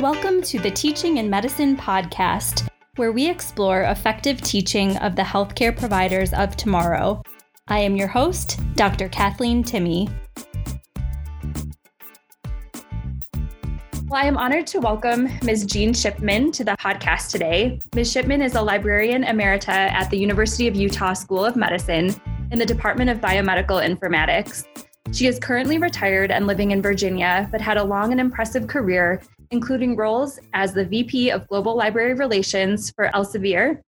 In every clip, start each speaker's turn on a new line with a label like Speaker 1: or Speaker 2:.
Speaker 1: Welcome to the Teaching in Medicine podcast, where we explore effective teaching of the healthcare providers of tomorrow. I am your host, Dr. Kathleen Timmy. Well, I am honored to welcome Ms. Jean Shipman to the podcast today. Ms. Shipman is a librarian emerita at the University of Utah School of Medicine in the Department of Biomedical Informatics. She is currently retired and living in Virginia, but had a long and impressive career, including roles as the VP of Global Library Relations for Elsevier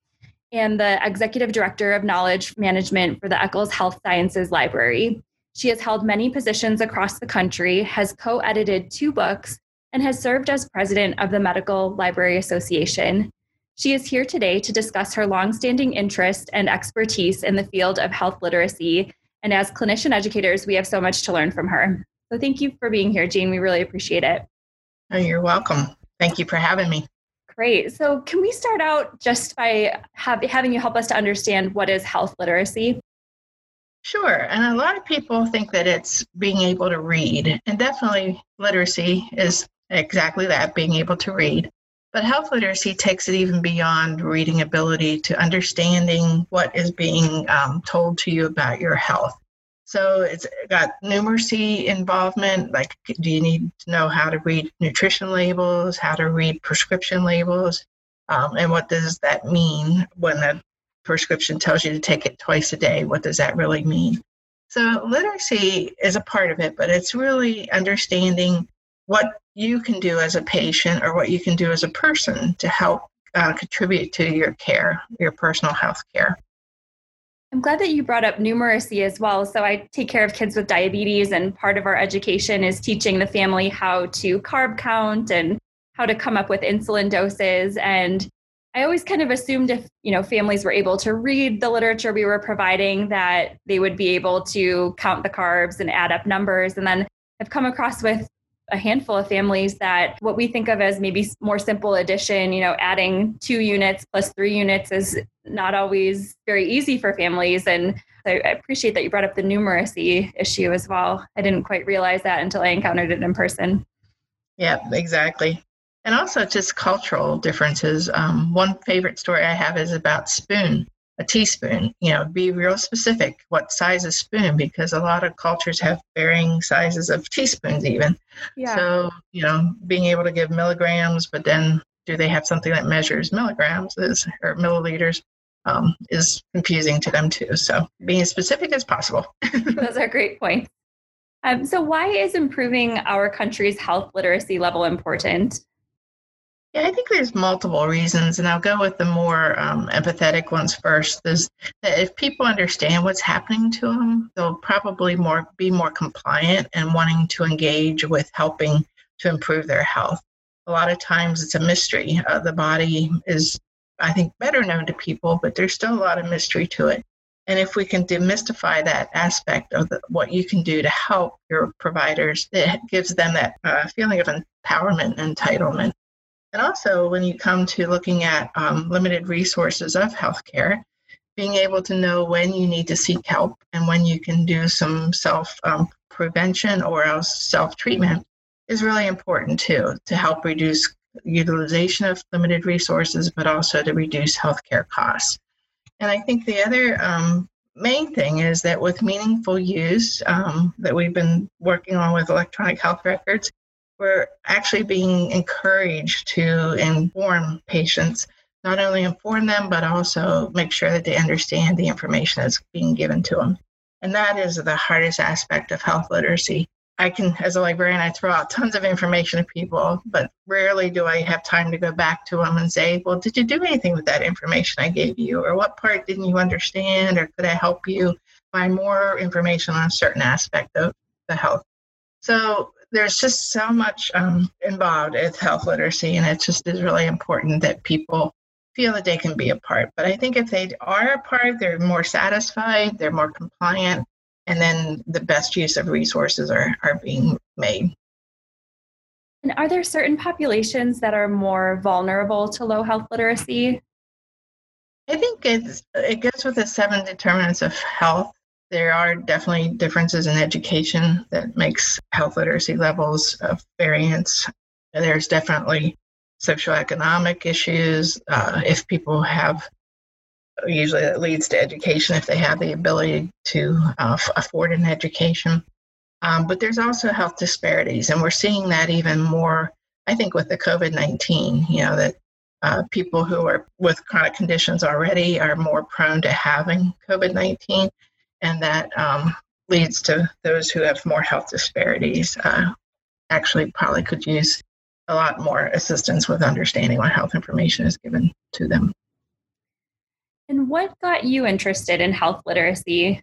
Speaker 1: and the Executive Director of Knowledge Management for the Eccles Health Sciences Library. She has held many positions across the country, has co edited two books, and has served as president of the Medical Library Association. She is here today to discuss her longstanding interest and expertise in the field of health literacy. And as clinician educators, we have so much to learn from her. So thank you for being here, Jean. We really appreciate it.
Speaker 2: Oh, you're welcome. Thank you for having me.
Speaker 1: Great. So, can we start out just by have, having you help us to understand what is health literacy?
Speaker 2: Sure. And a lot of people think that it's being able to read, and definitely literacy is exactly that being able to read. But health literacy takes it even beyond reading ability to understanding what is being um, told to you about your health. So it's got numeracy involvement. Like, do you need to know how to read nutrition labels, how to read prescription labels, um, and what does that mean when the prescription tells you to take it twice a day? What does that really mean? So literacy is a part of it, but it's really understanding what you can do as a patient or what you can do as a person to help uh, contribute to your care, your personal health care.
Speaker 1: I'm glad that you brought up numeracy as well. So, I take care of kids with diabetes, and part of our education is teaching the family how to carb count and how to come up with insulin doses. And I always kind of assumed if you know families were able to read the literature we were providing, that they would be able to count the carbs and add up numbers. And then I've come across with a handful of families that what we think of as maybe more simple addition, you know, adding two units plus three units is not always very easy for families. And I appreciate that you brought up the numeracy issue as well. I didn't quite realize that until I encountered it in person.
Speaker 2: Yeah, exactly. And also just cultural differences. Um, one favorite story I have is about spoon a teaspoon you know be real specific what size of spoon because a lot of cultures have varying sizes of teaspoons even. Yeah. so you know being able to give milligrams but then do they have something that measures milligrams is, or milliliters um, is confusing to them too. So being as specific as possible.
Speaker 1: Those are great points. Um, so why is improving our country's health literacy level important
Speaker 2: yeah, I think there's multiple reasons, and I'll go with the more um, empathetic ones first. Is that if people understand what's happening to them, they'll probably more be more compliant and wanting to engage with helping to improve their health. A lot of times, it's a mystery. Uh, the body is, I think, better known to people, but there's still a lot of mystery to it. And if we can demystify that aspect of the, what you can do to help your providers, it gives them that uh, feeling of empowerment and entitlement. And also, when you come to looking at um, limited resources of healthcare, being able to know when you need to seek help and when you can do some self um, prevention or else self treatment is really important too to help reduce utilization of limited resources, but also to reduce healthcare costs. And I think the other um, main thing is that with meaningful use um, that we've been working on with electronic health records, we're actually being encouraged to inform patients, not only inform them, but also make sure that they understand the information that's being given to them. And that is the hardest aspect of health literacy. I can, as a librarian, I throw out tons of information to people, but rarely do I have time to go back to them and say, Well, did you do anything with that information I gave you? Or what part didn't you understand? Or could I help you find more information on a certain aspect of the health? So there's just so much um, involved with health literacy, and it just is really important that people feel that they can be a part. But I think if they are a part, they're more satisfied, they're more compliant, and then the best use of resources are, are being made.
Speaker 1: And are there certain populations that are more vulnerable to low health literacy?
Speaker 2: I think it's, it goes with the seven determinants of health there are definitely differences in education that makes health literacy levels of variance there's definitely socioeconomic issues. Uh, if people have, usually that leads to education if they have the ability to uh, afford an education. Um, but there's also health disparities, and we're seeing that even more, I think, with the COVID 19, you know, that uh, people who are with chronic conditions already are more prone to having COVID 19, and that um, leads to those who have more health disparities uh, actually probably could use a lot more assistance with understanding what health information is given to them.
Speaker 1: And what got you interested in health literacy?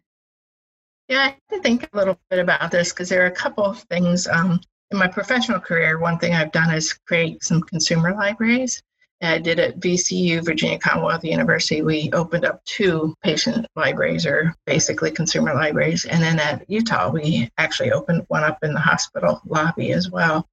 Speaker 2: Yeah, I have to think a little bit about this because there are a couple of things. Um, in my professional career, one thing I've done is create some consumer libraries. I did at VCU, Virginia Commonwealth University. We opened up two patient libraries, or basically consumer libraries. And then at Utah, we actually opened one up in the hospital lobby as well.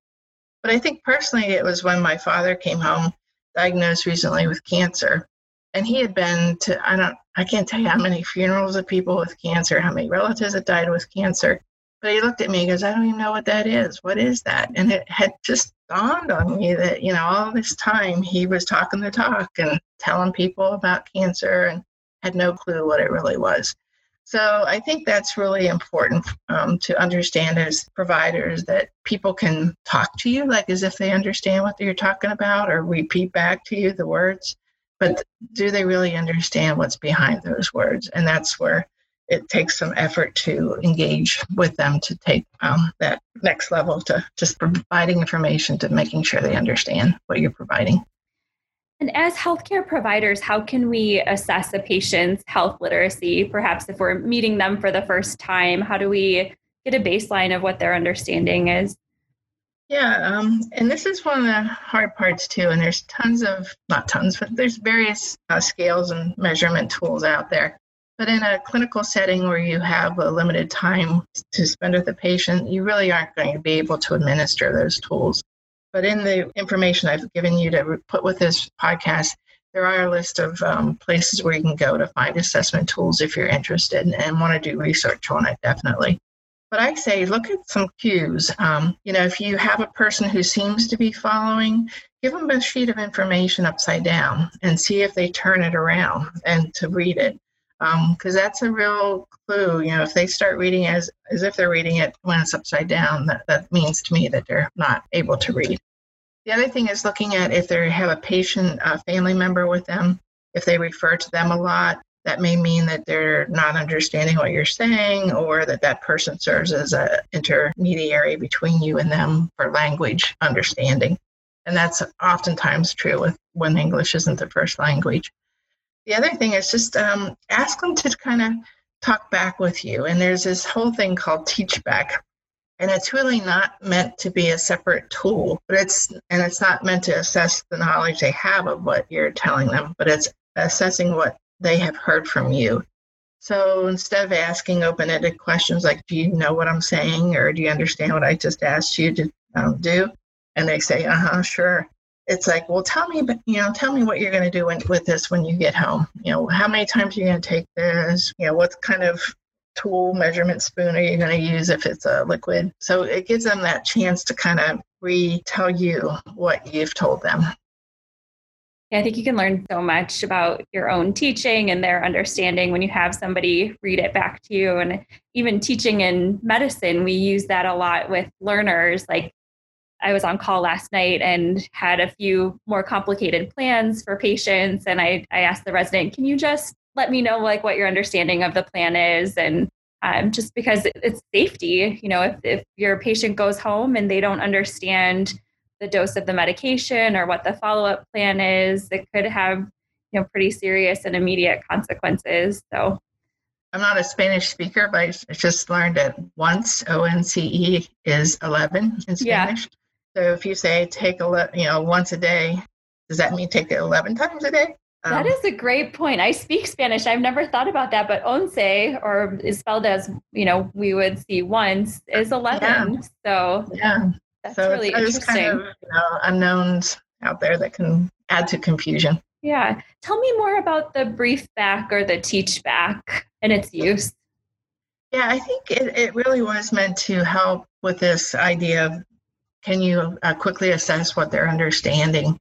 Speaker 2: But I think personally, it was when my father came home, diagnosed recently with cancer. And he had been to, I don't, I can't tell you how many funerals of people with cancer, how many relatives had died with cancer. But he looked at me and goes, I don't even know what that is. What is that? And it had just dawned on me that, you know, all this time he was talking the talk and telling people about cancer and had no clue what it really was. So I think that's really important um, to understand as providers that people can talk to you like as if they understand what you're talking about or repeat back to you the words. But do they really understand what's behind those words? And that's where it takes some effort to engage with them to take um, that next level to just providing information to making sure they understand what you're providing.
Speaker 1: And as healthcare providers, how can we assess a patient's health literacy? Perhaps if we're meeting them for the first time, how do we get a baseline of what their understanding is?
Speaker 2: Yeah, um, and this is one of the hard parts too. And there's tons of, not tons, but there's various uh, scales and measurement tools out there. But in a clinical setting where you have a limited time to spend with the patient, you really aren't going to be able to administer those tools. But in the information I've given you to put with this podcast, there are a list of um, places where you can go to find assessment tools if you're interested and want to do research on it, definitely. But I say look at some cues. Um, you know, if you have a person who seems to be following, give them a sheet of information upside down and see if they turn it around and to read it because um, that's a real clue. You know, if they start reading as as if they're reading it when it's upside down, that, that means to me that they're not able to read. The other thing is looking at if they have a patient, a family member with them. If they refer to them a lot, that may mean that they're not understanding what you're saying, or that that person serves as an intermediary between you and them for language understanding. And that's oftentimes true with when English isn't the first language the other thing is just um, ask them to kind of talk back with you. And there's this whole thing called teach back. And it's really not meant to be a separate tool, but it's and it's not meant to assess the knowledge they have of what you're telling them, but it's assessing what they have heard from you. So instead of asking open-ended questions like, "Do you know what I'm saying?" or "Do you understand what I just asked you to um, do?" and they say, "Uh huh, sure," it's like, well, tell me, you know, tell me what you're going to do when, with this when you get home. You know, how many times are you going to take this? You know, what kind of tool measurement spoon are you going to use if it's a liquid? So it gives them that chance to kind of retell you what you've told them.
Speaker 1: Yeah, I think you can learn so much about your own teaching and their understanding when you have somebody read it back to you. And even teaching in medicine, we use that a lot with learners. Like I was on call last night and had a few more complicated plans for patients. And I, I asked the resident, can you just let me know like what your understanding of the plan is? And um, just because it's safety, you know, if, if your patient goes home and they don't understand the dose of the medication or what the follow-up plan is, it could have, you know, pretty serious and immediate consequences. So
Speaker 2: I'm not a Spanish speaker, but I just learned that once O N C E is 11 in Spanish. Yeah. So if you say take a look, you know once a day, does that mean take it 11 times a day?
Speaker 1: Um, that is a great point. I speak Spanish. I've never thought about that, but once or is spelled as you know we would see once is 11.
Speaker 2: Yeah.
Speaker 1: So
Speaker 2: yeah,
Speaker 1: that's so really interesting.
Speaker 2: Kind of, you know, unknowns out there that can add to confusion.
Speaker 1: Yeah. Tell me more about the brief back or the teach back and its use.
Speaker 2: Yeah, I think it, it really was meant to help with this idea of can you uh, quickly assess what they're understanding?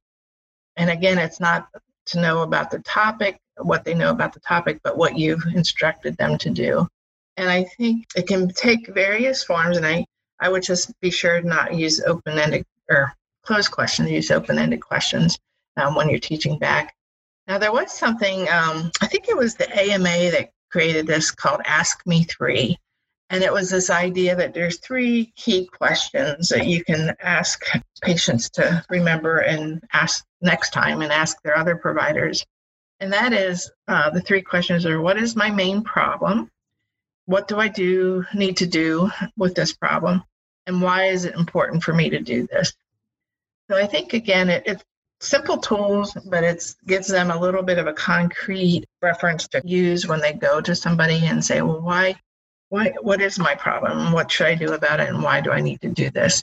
Speaker 2: And again, it's not to know about the topic, what they know about the topic, but what you've instructed them to do. And I think it can take various forms. And I, I would just be sure not use open ended or closed questions, use open ended questions um, when you're teaching back. Now, there was something, um, I think it was the AMA that created this called Ask Me Three. And it was this idea that there's three key questions that you can ask patients to remember and ask next time and ask their other providers. And that is uh, the three questions are what is my main problem? What do I do need to do with this problem? And why is it important for me to do this? So I think again, it, it's simple tools, but it gives them a little bit of a concrete reference to use when they go to somebody and say, well, why what, what is my problem? What should I do about it? And why do I need to do this?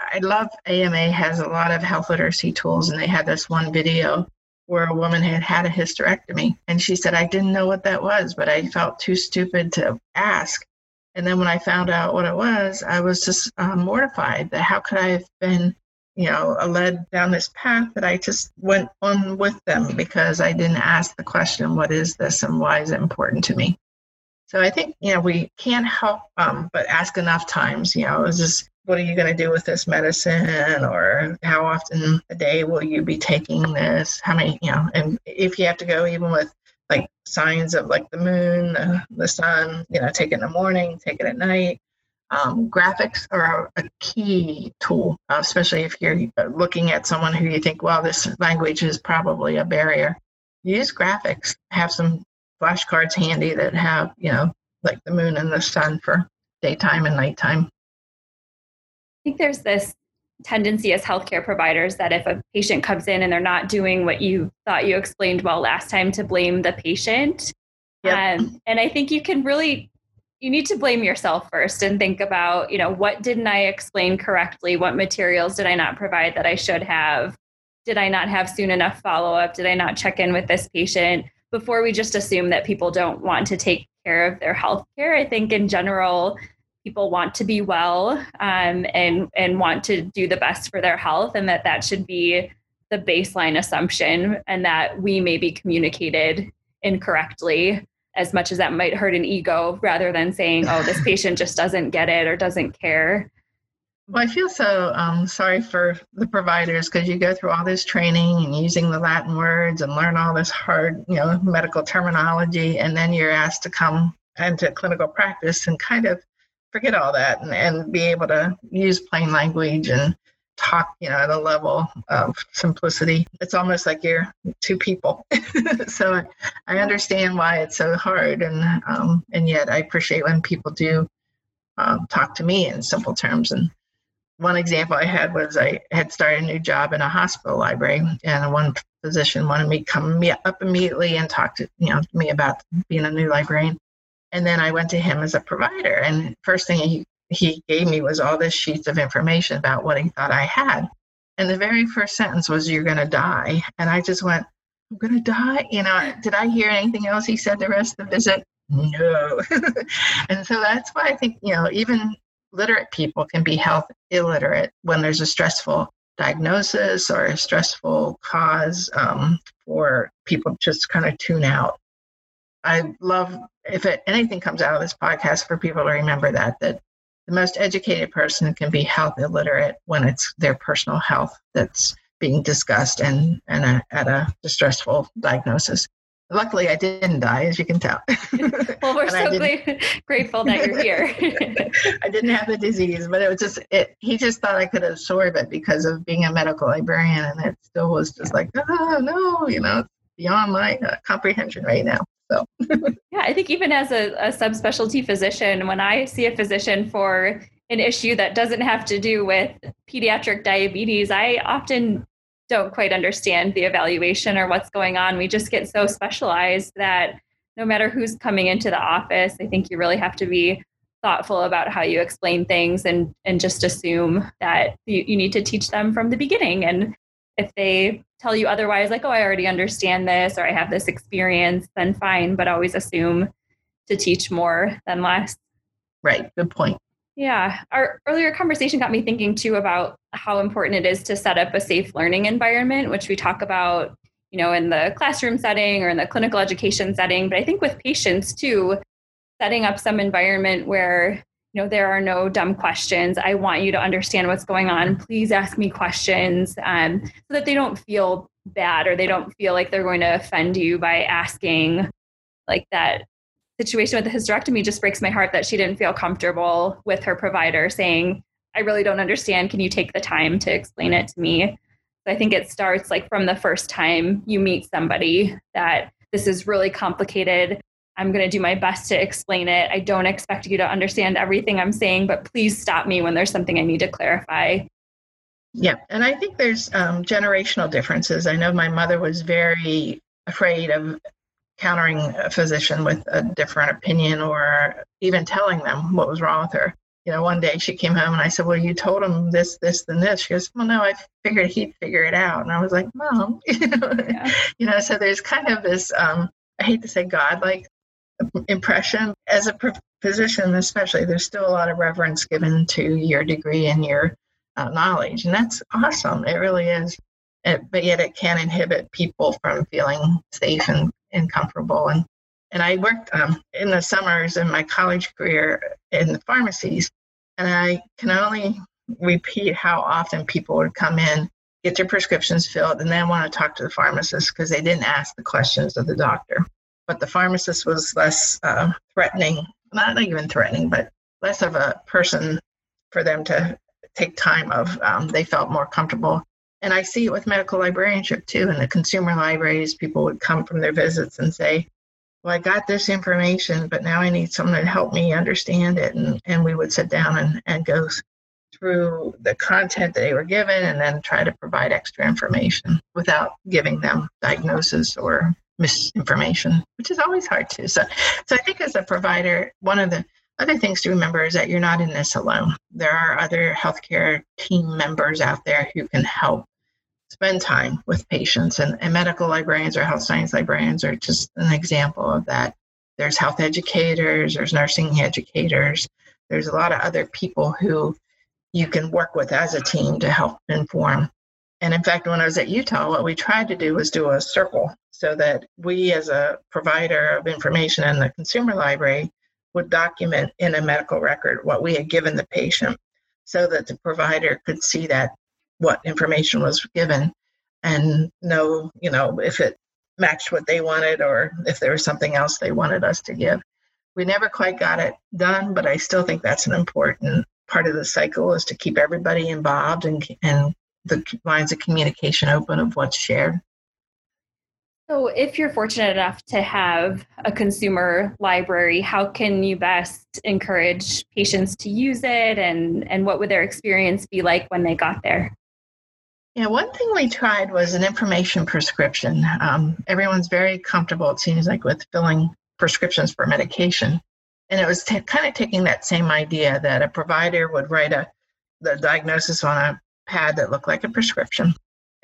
Speaker 2: I love AMA has a lot of health literacy tools, and they had this one video where a woman had had a hysterectomy. And she said, I didn't know what that was, but I felt too stupid to ask. And then when I found out what it was, I was just uh, mortified that how could I have been, you know, led down this path that I just went on with them because I didn't ask the question, what is this and why is it important to me? So I think, you know, we can't help um, but ask enough times, you know, is this, what are you going to do with this medicine? Or how often a day will you be taking this? How many, you know, and if you have to go even with like signs of like the moon, the, the sun, you know, take it in the morning, take it at night. Um, graphics are a key tool, uh, especially if you're looking at someone who you think, well, this language is probably a barrier. Use graphics, have some flashcards handy that have, you know, like the moon and the sun for daytime and nighttime. I
Speaker 1: think there's this tendency as healthcare providers that if a patient comes in and they're not doing what you thought you explained well last time to blame the patient. Yep. Um, and I think you can really you need to blame yourself first and think about, you know, what didn't I explain correctly? What materials did I not provide that I should have? Did I not have soon enough follow up? Did I not check in with this patient? Before we just assume that people don't want to take care of their health care. I think in general, people want to be well um, and and want to do the best for their health, and that that should be the baseline assumption, and that we may be communicated incorrectly as much as that might hurt an ego rather than saying oh this patient just doesn't get it or doesn't care
Speaker 2: well, I feel so um, sorry for the providers because you go through all this training and using the Latin words and learn all this hard, you know, medical terminology, and then you're asked to come into clinical practice and kind of forget all that and, and be able to use plain language and talk, you know, at a level of simplicity. It's almost like you're two people. so I understand why it's so hard, and um, and yet I appreciate when people do um, talk to me in simple terms and one example I had was I had started a new job in a hospital library, and one physician wanted me to come up immediately and talk to you know me about being a new librarian. And then I went to him as a provider, and first thing he he gave me was all this sheets of information about what he thought I had. And the very first sentence was, "You're going to die," and I just went, "I'm going to die." You know, did I hear anything else he said the rest of the visit? No. and so that's why I think you know even literate people can be health illiterate when there's a stressful diagnosis or a stressful cause um, for people just kind of tune out. I love if it, anything comes out of this podcast for people to remember that that the most educated person can be health illiterate when it's their personal health that's being discussed and, and a, at a distressful diagnosis. Luckily, I didn't die, as you can tell.
Speaker 1: well, we're so grateful that you're here.
Speaker 2: I didn't have the disease, but it was just, it, he just thought I could absorb it because of being a medical librarian. And it still was just like, oh, no, you know, beyond my uh, comprehension right now. So,
Speaker 1: yeah, I think even as a, a subspecialty physician, when I see a physician for an issue that doesn't have to do with pediatric diabetes, I often don't quite understand the evaluation or what's going on. We just get so specialized that no matter who's coming into the office, I think you really have to be thoughtful about how you explain things and and just assume that you, you need to teach them from the beginning. And if they tell you otherwise, like, oh, I already understand this or I have this experience, then fine, but always assume to teach more than less.
Speaker 2: Right. Good point.
Speaker 1: Yeah. Our earlier conversation got me thinking too about how important it is to set up a safe learning environment, which we talk about, you know, in the classroom setting or in the clinical education setting. But I think with patients too, setting up some environment where, you know, there are no dumb questions. I want you to understand what's going on. Please ask me questions um, so that they don't feel bad or they don't feel like they're going to offend you by asking like that situation with the hysterectomy just breaks my heart that she didn't feel comfortable with her provider saying, I really don't understand. Can you take the time to explain it to me? So I think it starts like from the first time you meet somebody that this is really complicated. I'm going to do my best to explain it. I don't expect you to understand everything I'm saying, but please stop me when there's something I need to clarify.
Speaker 2: Yeah, and I think there's um, generational differences. I know my mother was very afraid of countering a physician with a different opinion or even telling them what was wrong with her. You know, one day she came home and I said, Well, you told him this, this, and this. She goes, Well, no, I figured he'd figure it out. And I was like, Mom, you know, yeah. you know so there's kind of this, um, I hate to say God like impression. As a physician, especially, there's still a lot of reverence given to your degree and your uh, knowledge. And that's awesome. It really is. It, but yet it can inhibit people from feeling safe and and comfortable. And and I worked um, in the summers in my college career in the pharmacies, and I can only repeat how often people would come in, get their prescriptions filled, and then want to talk to the pharmacist because they didn't ask the questions of the doctor. But the pharmacist was less uh, threatening, not even threatening, but less of a person for them to take time of. Um, they felt more comfortable and I see it with medical librarianship too. In the consumer libraries, people would come from their visits and say, Well, I got this information, but now I need someone to help me understand it. And, and we would sit down and, and go through the content that they were given and then try to provide extra information without giving them diagnosis or misinformation, which is always hard too. So, so I think as a provider, one of the other things to remember is that you're not in this alone. There are other healthcare team members out there who can help spend time with patients, and, and medical librarians or health science librarians are just an example of that. There's health educators, there's nursing educators, there's a lot of other people who you can work with as a team to help inform. And in fact, when I was at Utah, what we tried to do was do a circle so that we, as a provider of information in the consumer library, would document in a medical record what we had given the patient so that the provider could see that what information was given and know, you know, if it matched what they wanted or if there was something else they wanted us to give. We never quite got it done, but I still think that's an important part of the cycle is to keep everybody involved and and the lines of communication open of what's shared.
Speaker 1: So, if you're fortunate enough to have a consumer library, how can you best encourage patients to use it and, and what would their experience be like when they got there?
Speaker 2: Yeah, one thing we tried was an information prescription. Um, everyone's very comfortable, it seems like, with filling prescriptions for medication. And it was t- kind of taking that same idea that a provider would write a the diagnosis on a pad that looked like a prescription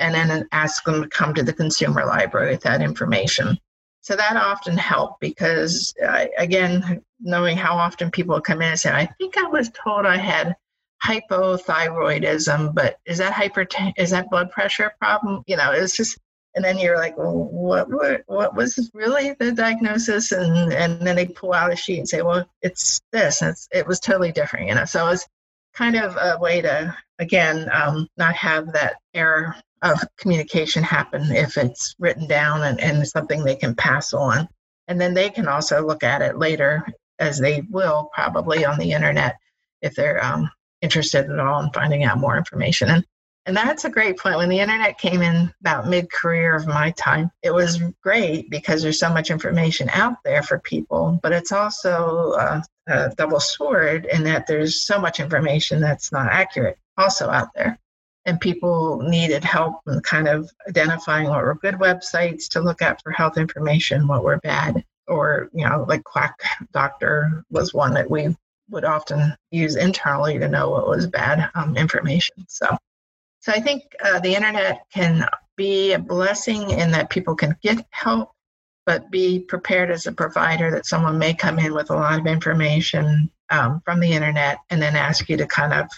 Speaker 2: and then ask them to come to the consumer library with that information. So that often helped because, uh, again, knowing how often people come in and say, I think I was told I had hypothyroidism, but is that hyper is that blood pressure problem? You know, it's just and then you're like, well, what, what, what was really the diagnosis? And and then they pull out a sheet and say, well, it's this. And it's, it was totally different, you know. So it was kind of a way to again um, not have that error of communication happen if it's written down and, and something they can pass on. And then they can also look at it later, as they will probably on the internet if they're um, interested at all in finding out more information. And and that's a great point. When the internet came in about mid career of my time, it was great because there's so much information out there for people, but it's also a, a double sword in that there's so much information that's not accurate also out there and people needed help in kind of identifying what were good websites to look at for health information, what were bad, or you know, like Quack Doctor was one that we would often use internally to know what was bad um, information. So, so I think uh, the internet can be a blessing in that people can get help, but be prepared as a provider that someone may come in with a lot of information um, from the internet and then ask you to kind of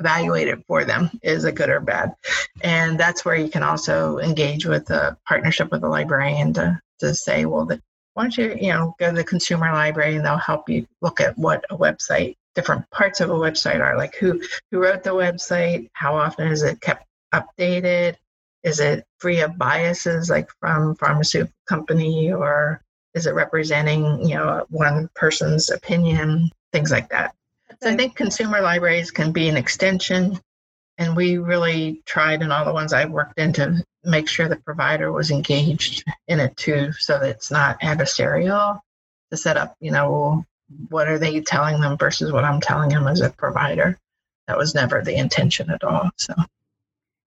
Speaker 2: evaluate it for them is it good or bad. And that's where you can also engage with a partnership with a librarian to, to say well the, why don't you you know go to the consumer library and they'll help you look at what a website different parts of a website are. Like who who wrote the website? How often is it kept updated? Is it free of biases like from pharmaceutical company or is it representing you know one person's opinion? Things like that i think consumer libraries can be an extension and we really tried in all the ones i worked in to make sure the provider was engaged in it too so that it's not adversarial to set up you know what are they telling them versus what I'm telling them as a provider. That was never the intention at all. So.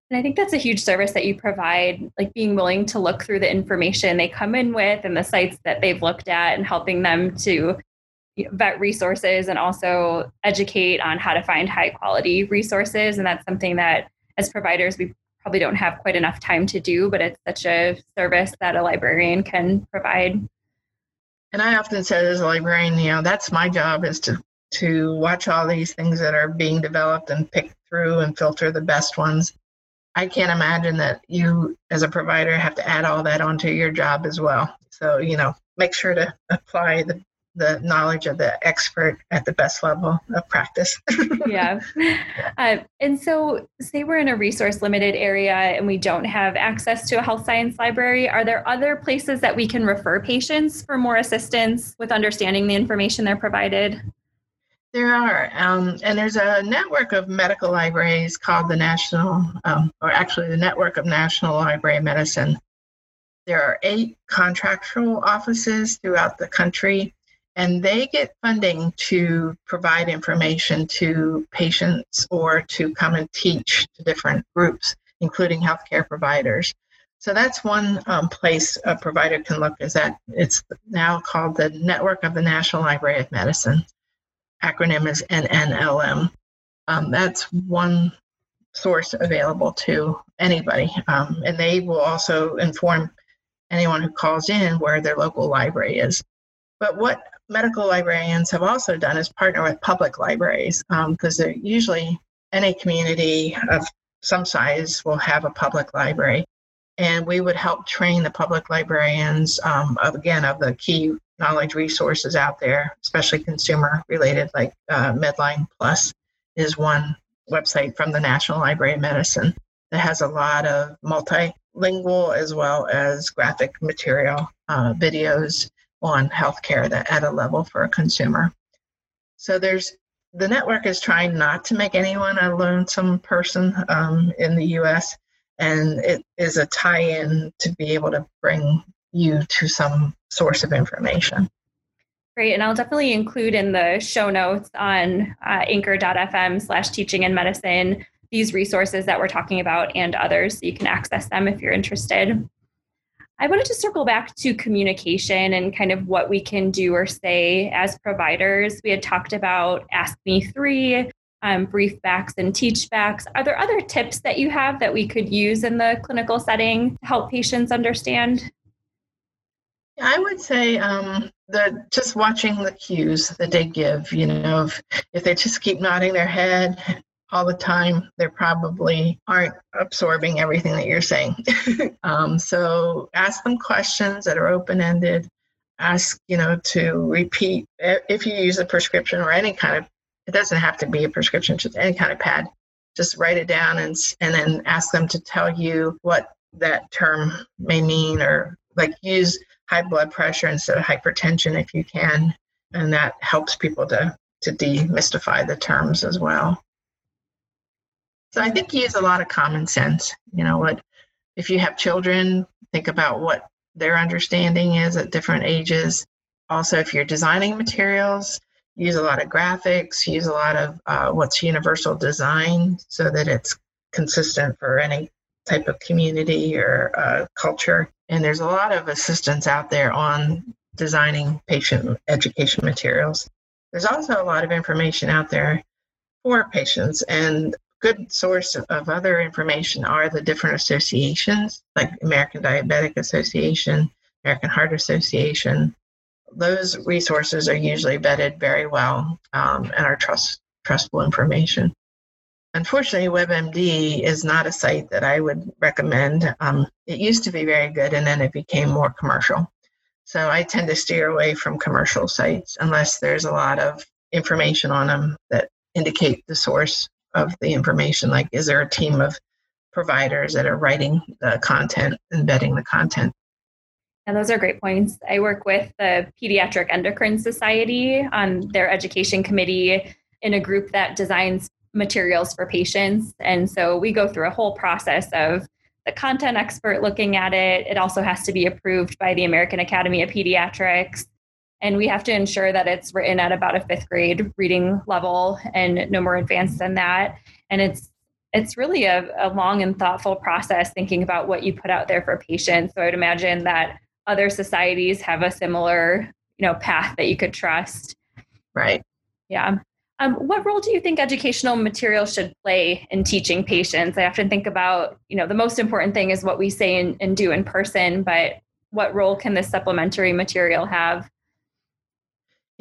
Speaker 1: And I think that's a huge service that you provide, like being willing to look through the information they come in with and the sites that they've looked at and helping them to vet resources and also educate on how to find high quality resources. And that's something that as providers, we probably don't have quite enough time to do, but it's such a service that a librarian can provide.
Speaker 2: And I often say as a librarian, you know, that's my job is to to watch all these things that are being developed and pick through and filter the best ones. I can't imagine that you as a provider have to add all that onto your job as well. So, you know, make sure to apply the the knowledge of the expert at the best level of practice.
Speaker 1: yeah. Uh, and so, say we're in a resource limited area and we don't have access to a health science library, are there other places that we can refer patients for more assistance with understanding the information they're provided?
Speaker 2: There are, um, and there's a network of medical libraries called the National, um, or actually the Network of National Library of Medicine. There are eight contractual offices throughout the country and they get funding to provide information to patients or to come and teach to different groups, including healthcare providers. So that's one um, place a provider can look. Is that it's now called the Network of the National Library of Medicine. Acronym is NNLM. Um, that's one source available to anybody, um, and they will also inform anyone who calls in where their local library is. But what medical librarians have also done is partner with public libraries because um, usually any community of some size will have a public library. And we would help train the public librarians, um, of, again, of the key knowledge resources out there, especially consumer related, like uh, Medline Plus is one website from the National Library of Medicine that has a lot of multilingual as well as graphic material, uh, videos, on healthcare that at a level for a consumer. So there's the network is trying not to make anyone a lonesome person um, in the U.S. and it is a tie-in to be able to bring you to some source of information.
Speaker 1: Great, and I'll definitely include in the show notes on uh, anchor.fm slash teaching and medicine these resources that we're talking about and others so you can access them if you're interested. I wanted to circle back to communication and kind of what we can do or say as providers. We had talked about Ask Me Three, um, brief backs and teach backs. Are there other tips that you have that we could use in the clinical setting to help patients understand?
Speaker 2: I would say um, the just watching the cues that they give. You know, if, if they just keep nodding their head all the time, they probably aren't absorbing everything that you're saying. um, so ask them questions that are open ended. Ask, you know, to repeat if you use a prescription or any kind of, it doesn't have to be a prescription, just any kind of pad. Just write it down and, and then ask them to tell you what that term may mean or like use high blood pressure instead of hypertension if you can. And that helps people to, to demystify the terms as well. So I think use a lot of common sense. You know what? If you have children, think about what their understanding is at different ages. Also, if you're designing materials, use a lot of graphics, use a lot of uh, what's universal design so that it's consistent for any type of community or uh, culture. And there's a lot of assistance out there on designing patient education materials. There's also a lot of information out there for patients, and good source of other information are the different associations, like American Diabetic Association, American Heart Association, those resources are usually vetted very well um, and are trust, trustful information. Unfortunately, WebMD is not a site that I would recommend. Um, it used to be very good and then it became more commercial. So I tend to steer away from commercial sites unless there's a lot of information on them that indicate the source of the information. Like, is there a team of providers that are writing the content, embedding the content?
Speaker 1: And those are great points. I work with the Pediatric Endocrine Society on their education committee in a group that designs materials for patients. And so we go through a whole process of the content expert looking at it. It also has to be approved by the American Academy of Pediatrics. And we have to ensure that it's written at about a fifth grade reading level and no more advanced than that. And it's it's really a, a long and thoughtful process thinking about what you put out there for patients. So I would imagine that other societies have a similar, you know, path that you could trust.
Speaker 2: Right.
Speaker 1: Yeah. Um, what role do you think educational material should play in teaching patients? I often think about, you know, the most important thing is what we say and, and do in person, but what role can this supplementary material have?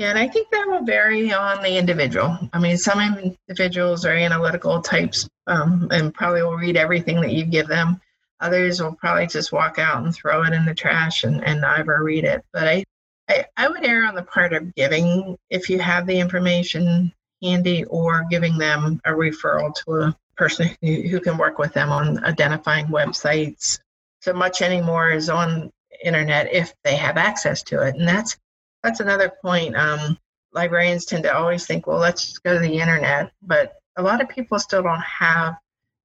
Speaker 2: Yeah, and I think that will vary on the individual. I mean, some individuals are analytical types um, and probably will read everything that you give them. Others will probably just walk out and throw it in the trash and, and never read it. But I, I, I would err on the part of giving if you have the information handy or giving them a referral to a person who, who can work with them on identifying websites. So much anymore is on internet if they have access to it. And that's that's another point. Um, librarians tend to always think, well, let's just go to the internet. But a lot of people still don't have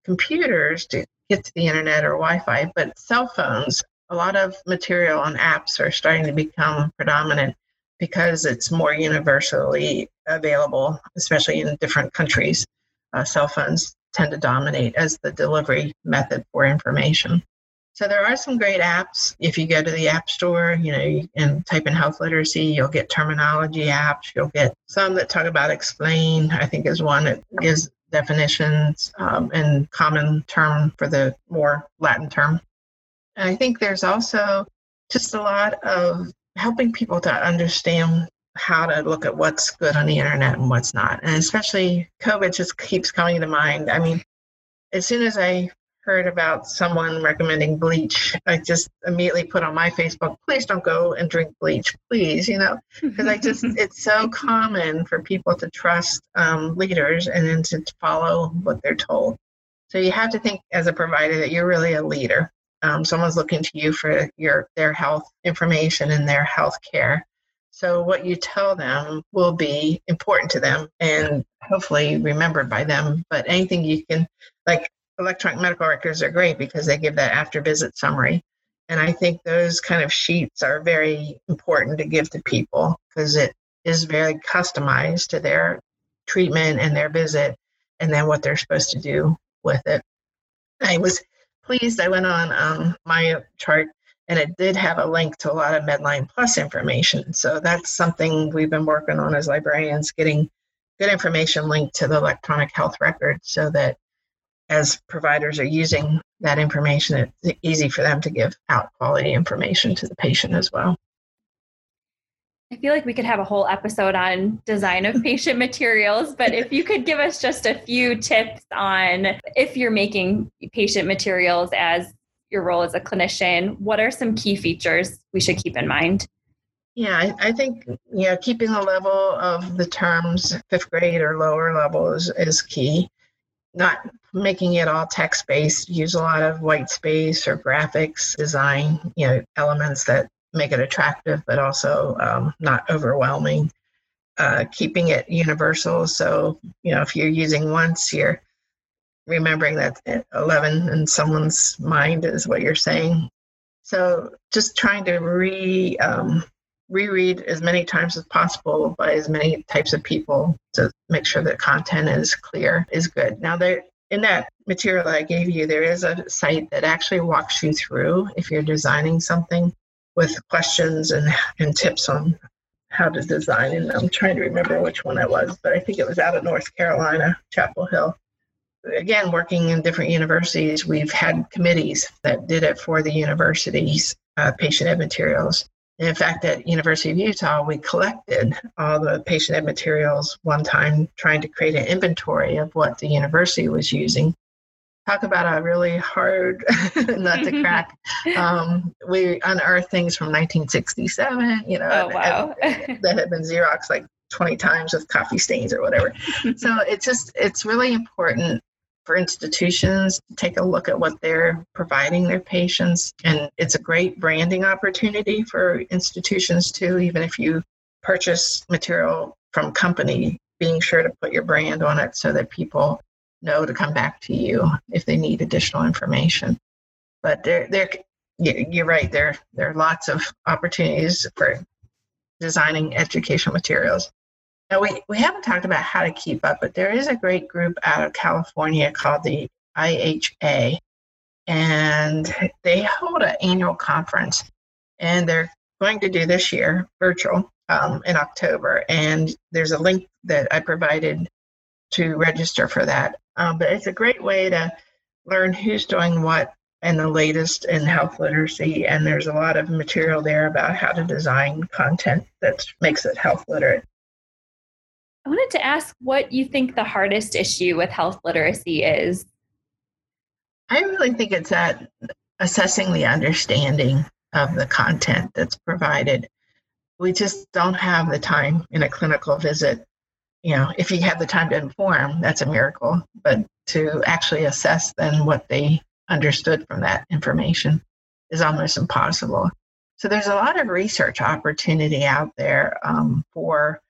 Speaker 2: computers to get to the internet or Wi Fi, but cell phones, a lot of material and apps are starting to become predominant because it's more universally available, especially in different countries. Uh, cell phones tend to dominate as the delivery method for information. So there are some great apps. If you go to the App Store, you know, and type in health literacy, you'll get terminology apps. You'll get some that talk about explain. I think is one that gives definitions um, and common term for the more Latin term. And I think there's also just a lot of helping people to understand how to look at what's good on the internet and what's not. And especially COVID just keeps coming to mind. I mean, as soon as I heard about someone recommending bleach, I just immediately put on my Facebook, please don't go and drink bleach, please, you know, because I just, it's so common for people to trust um, leaders and then to follow what they're told. So you have to think as a provider that you're really a leader. Um, someone's looking to you for your their health information and their health care. So what you tell them will be important to them and hopefully remembered by them. But anything you can, like electronic medical records are great because they give that after visit summary. And I think those kind of sheets are very important to give to people because it is very customized to their treatment and their visit and then what they're supposed to do with it. I was pleased I went on um, my chart and it did have a link to a lot of Medline Plus information. So that's something we've been working on as librarians, getting good information linked to the electronic health record so that as providers are using that information, it's easy for them to give out quality information to the patient as well.
Speaker 1: I feel like we could have a whole episode on design of patient materials, but if you could give us just a few tips on if you're making patient materials as your role as a clinician, what are some key features we should keep in mind?
Speaker 2: Yeah, I, I think you know keeping the level of the terms fifth grade or lower level is, is key not making it all text based use a lot of white space or graphics design you know elements that make it attractive but also um, not overwhelming. Uh, keeping it universal. So you know if you're using once you're remembering that 11 in someone's mind is what you're saying. So just trying to re um, reread as many times as possible by as many types of people to make sure that content is clear is good. Now there in that material I gave you, there is a site that actually walks you through if you're designing something with questions and, and tips on how to design. And I'm trying to remember which one it was, but I think it was out of North Carolina, Chapel Hill. Again, working in different universities, we've had committees that did it for the universities, uh, patient ed materials In fact, at University of Utah, we collected all the patient ed materials one time, trying to create an inventory of what the university was using. Talk about a really hard nut to crack. Um, we unearthed things from 1967, you know,
Speaker 1: oh, wow.
Speaker 2: that had been Xerox like 20 times with coffee stains or whatever. so it's just, it's really important for institutions to take a look at what they're providing their patients. And it's a great branding opportunity for institutions too, even if you purchase material from company, being sure to put your brand on it so that people know to come back to you if they need additional information. But there, there, you're right. There, there are lots of opportunities for designing educational materials. Now, we, we haven't talked about how to keep up, but there is a great group out of California called the IHA, and they hold an annual conference, and they're going to do this year virtual um, in October. And there's a link that I provided to register for that. Um, but it's a great way to learn who's doing what and the latest in health literacy. And there's a lot of material there about how to design content that makes it health literate.
Speaker 1: I wanted to ask what you think the hardest issue with health literacy is.
Speaker 2: I really think it's that assessing the understanding of the content that's provided. We just don't have the time in a clinical visit. You know, if you have the time to inform, that's a miracle. But to actually assess then what they understood from that information is almost impossible. So there's a lot of research opportunity out there um, for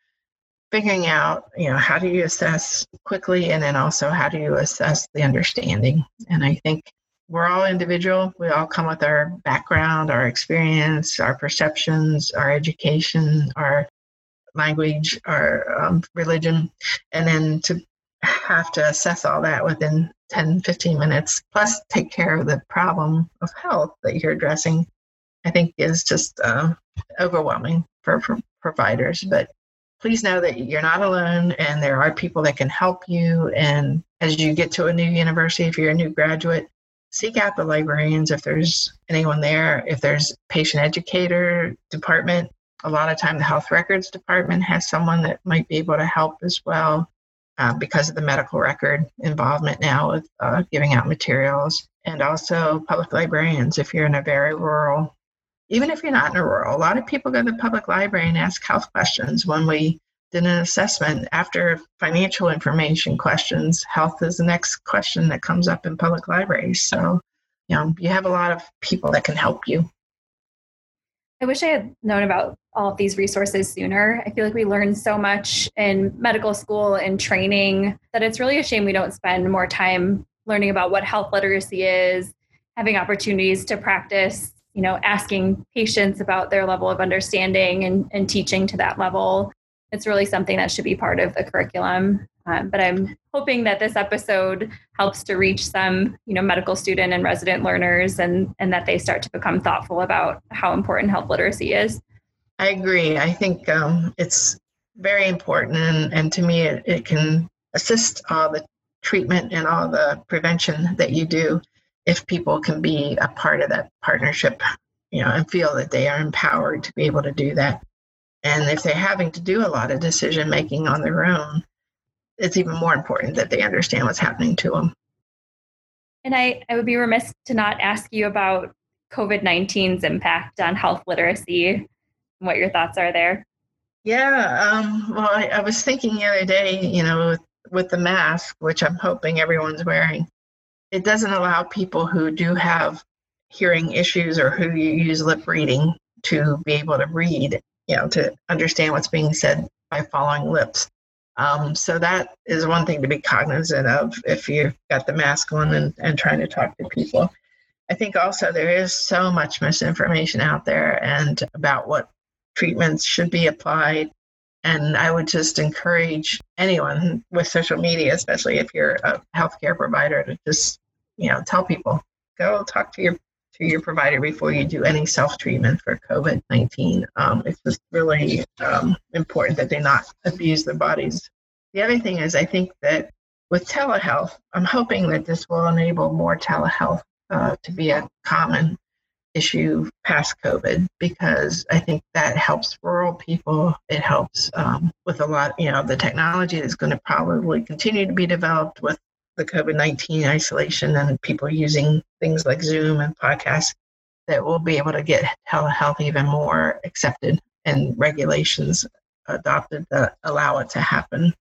Speaker 2: figuring out, you know, how do you assess quickly and then also how do you assess the understanding? And I think we're all individual. We all come with our background, our experience, our perceptions, our education, our language, our um, religion. And then to have to assess all that within 10, 15 minutes, plus take care of the problem of health that you're addressing, I think is just uh, overwhelming for, for providers. But please know that you're not alone and there are people that can help you. And as you get to a new university, if you're a new graduate, seek out the librarians if there's anyone there. If there's patient educator department, a lot of time the health records department has someone that might be able to help as well uh, because of the medical record involvement now with uh, giving out materials. And also public librarians if you're in a very rural even if you're not in a rural, a lot of people go to the public library and ask health questions. When we did an assessment after financial information questions, health is the next question that comes up in public libraries. So, you know, you have a lot of people that can help you.
Speaker 1: I wish I had known about all of these resources sooner. I feel like we learn so much in medical school and training that it's really a shame we don't spend more time learning about what health literacy is, having opportunities to practice you know asking patients about their level of understanding and, and teaching to that level. It's really something that should be part of the curriculum. Um, but i'm hoping that this episode helps to reach some you know medical student and resident learners and and that they start to become thoughtful about how important health literacy is.
Speaker 2: I agree. I think um, it's very important and, and to me it, it can assist all the treatment and all the prevention that you do if people can be a part of that partnership, you know, and feel that they are empowered to be able to do that. And if they're having to do a lot of decision making on their own, it's even more important that they understand what's happening to them.
Speaker 1: And I, I would be remiss to not ask you about COVID 19's impact on health literacy and what your thoughts are there.
Speaker 2: Yeah, um, well, I, I was thinking the other day, you know, with, with the mask, which I'm hoping everyone's wearing, it doesn't allow people who do have hearing issues or who use lip reading to be able to read, you know, to understand what's being said by following lips. Um, so that is one thing to be cognizant of if you've got the mask on and, and trying to talk to people. I think also there is so much misinformation out there and about what treatments should be applied and I would just encourage anyone with social media, especially if you're a healthcare provider, to just you know tell people go talk to your to your provider before you do any self treatment for COVID nineteen. Um, it's just really um, important that they not abuse their bodies. The other thing is, I think that with telehealth, I'm hoping that this will enable more telehealth uh, to be a common issue past COVID because I think that helps rural people. It helps um, with a lot, you know, the technology is going to probably continue to be developed with the COVID 19 isolation and people using things like Zoom and podcasts that will be able to get telehealth even more accepted and regulations adopted that allow it to happen.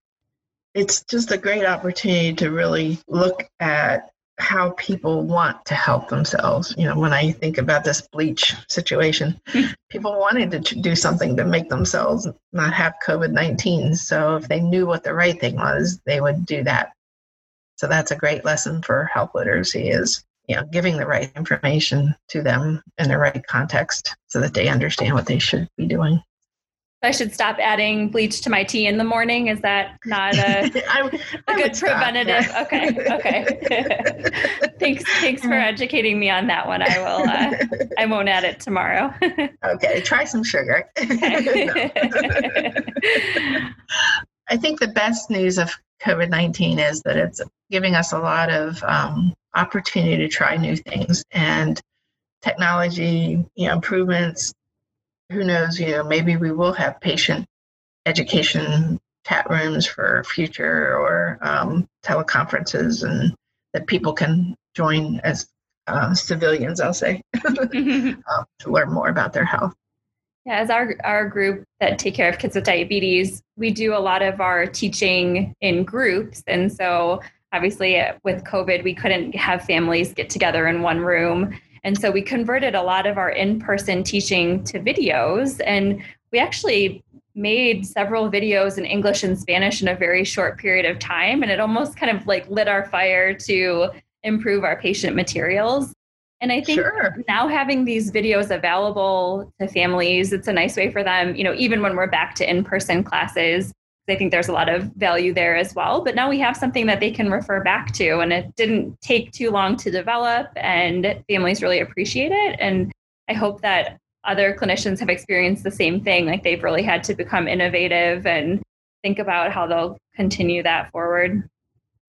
Speaker 2: It's just a great opportunity to really look at how people want to help themselves. You know, when I think about this bleach situation, hmm. people wanted to do something to make themselves not have COVID 19. So if they knew what the right thing was, they would do that. So that's a great lesson for health literacy is, you know, giving the right information to them in the right context so that they understand what they should be doing.
Speaker 1: I should stop adding bleach to my tea in the morning. Is that not a, I, I a good preventative? Okay, okay. thanks, thanks for educating me on that one. I will. Uh, I won't add it tomorrow.
Speaker 2: okay, try some sugar. I think the best news of COVID nineteen is that it's giving us a lot of um, opportunity to try new things and technology you know, improvements who knows, you know, maybe we will have patient education chat rooms for future or um, teleconferences and that people can join as uh, civilians, I'll say, uh, to learn more about their health.
Speaker 1: Yeah, as our, our group that take care of kids with diabetes, we do a lot of our teaching in groups. And so obviously with COVID, we couldn't have families get together in one room. And so we converted a lot of our in person teaching to videos. And we actually made several videos in English and Spanish in a very short period of time. And it almost kind of like lit our fire to improve our patient materials. And I think sure. now having these videos available to families, it's a nice way for them, you know, even when we're back to in person classes, I think there's a lot of value there as well. But now we have something that they can refer back to, and it didn't take too long to develop, and families really appreciate it. And I hope that other clinicians have experienced the same thing. Like they've really had to become innovative and think about how they'll continue that forward.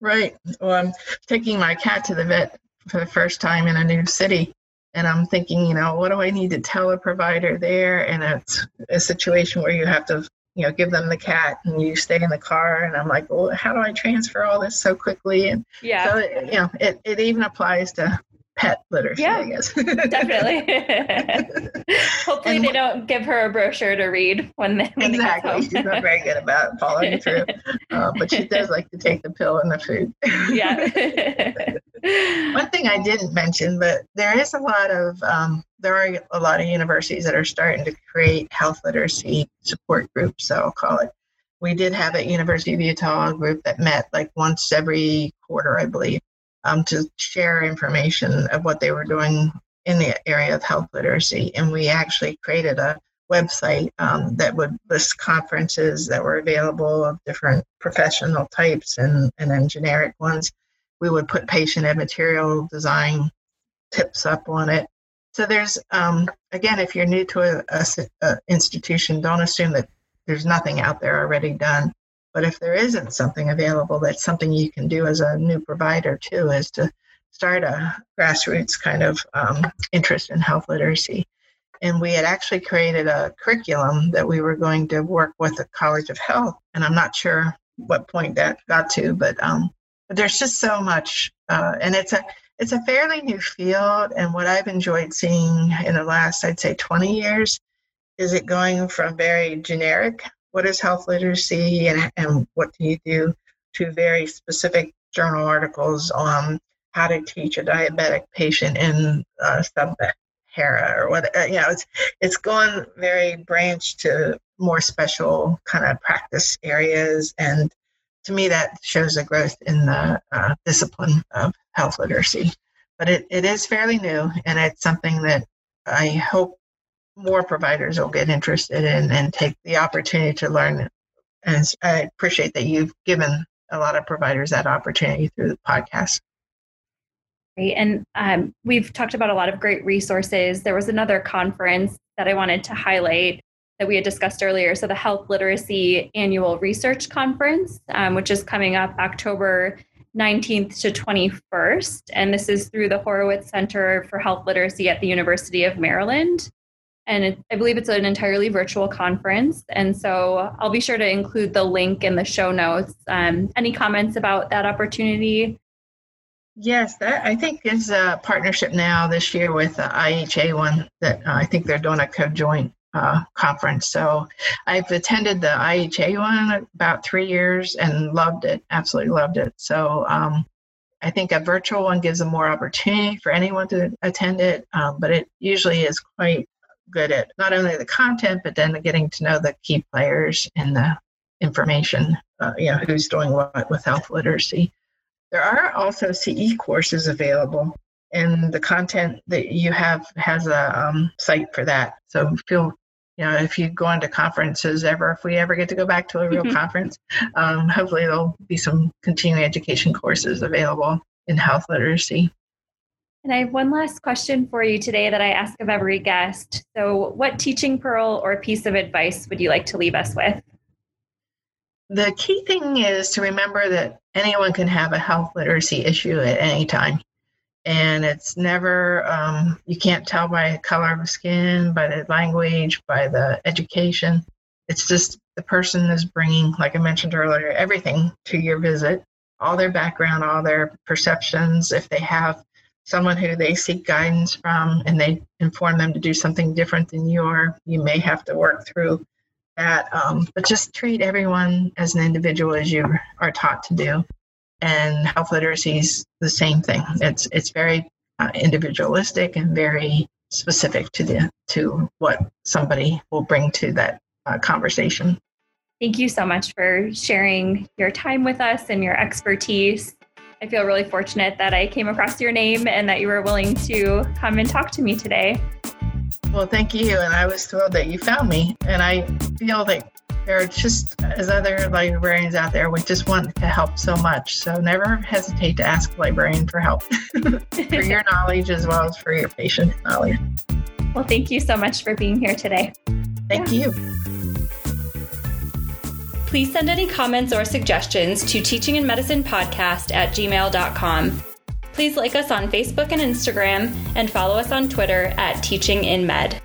Speaker 2: Right. Well, I'm taking my cat to the vet for the first time in a new city. And I'm thinking, you know, what do I need to tell a provider there? And it's a situation where you have to you know, give them the cat and you stay in the car. And I'm like, well, how do I transfer all this so quickly? And yeah, so it, you know, it, it even applies to pet literacy, yeah, I guess.
Speaker 1: definitely. Hopefully and, they don't give her a brochure to read when they when
Speaker 2: Exactly. She's not very good about following through. Uh, but she does like to take the pill and the food.
Speaker 1: yeah.
Speaker 2: One thing I didn't mention, but there is a lot of um, there are a lot of universities that are starting to create health literacy support groups. So I'll call it. We did have at University of Utah a group that met like once every quarter, I believe, um, to share information of what they were doing in the area of health literacy. And we actually created a website um, that would list conferences that were available of different professional types and, and then generic ones we would put patient and material design tips up on it. So there's, um, again, if you're new to a, a, a, institution, don't assume that there's nothing out there already done. But if there isn't something available, that's something you can do as a new provider too, is to start a grassroots kind of um, interest in health literacy. And we had actually created a curriculum that we were going to work with the College of Health. And I'm not sure what point that got to, but um, but there's just so much, uh, and it's a it's a fairly new field. And what I've enjoyed seeing in the last, I'd say, 20 years, is it going from very generic, what is health literacy and, and what do you do, to very specific journal articles on how to teach a diabetic patient in uh, sub-Sahara or what. Uh, you know, it's it's gone very branched to more special kind of practice areas and to me, that shows a growth in the uh, discipline of health literacy. But it, it is fairly new, and it's something that I hope more providers will get interested in and take the opportunity to learn. And I appreciate that you've given a lot of providers that opportunity through the podcast. Great.
Speaker 1: And um, we've talked about a lot of great resources. There was another conference that I wanted to highlight that we had discussed earlier. So, the Health Literacy Annual Research Conference, um, which is coming up October 19th to 21st. And this is through the Horowitz Center for Health Literacy at the University of Maryland. And it, I believe it's an entirely virtual conference. And so I'll be sure to include the link in the show notes. Um, any comments about that opportunity?
Speaker 2: Yes, that I think is a partnership now this year with IHA one that uh, I think they're doing a co-joint uh, conference. So I've attended the IHA one about three years and loved it, absolutely loved it. So um, I think a virtual one gives a more opportunity for anyone to attend it, um, but it usually is quite good at not only the content, but then getting to know the key players and the information, uh, you know, who's doing what with health literacy. There are also CE courses available and the content that you have has a um, site for that. So feel you know if you go into conferences ever, if we ever get to go back to a real mm-hmm. conference, um, hopefully there'll be some continuing education courses available in health literacy.
Speaker 1: And I have one last question for you today that I ask of every guest. So, what teaching pearl or piece of advice would you like to leave us with?
Speaker 2: The key thing is to remember that anyone can have a health literacy issue at any time and it's never um, you can't tell by color of skin by the language by the education. It's just the person is bringing like i mentioned earlier everything to your visit all their background all their perceptions. If they have someone who they seek guidance from and they inform them to do something different than you are you may have to work through that um, but just treat everyone as an individual as you are taught to do and health literacy is the same thing. It's it's very uh, individualistic and very specific to the to what somebody will bring to that uh, conversation.
Speaker 1: Thank you so much for sharing your time with us and your expertise. I feel really fortunate that I came across your name and that you were willing to come and talk to me today.
Speaker 2: Well, thank you. And I was thrilled that you found me. And I feel that there are just as other librarians out there we just want to help so much. So never hesitate to ask a librarian for help. For your knowledge as well as for your patient knowledge.
Speaker 1: Well thank you so much for being here today.
Speaker 2: Thank yeah. you.
Speaker 1: Please send any comments or suggestions to teaching in medicine podcast at gmail.com please like us on facebook and instagram and follow us on twitter at teaching in med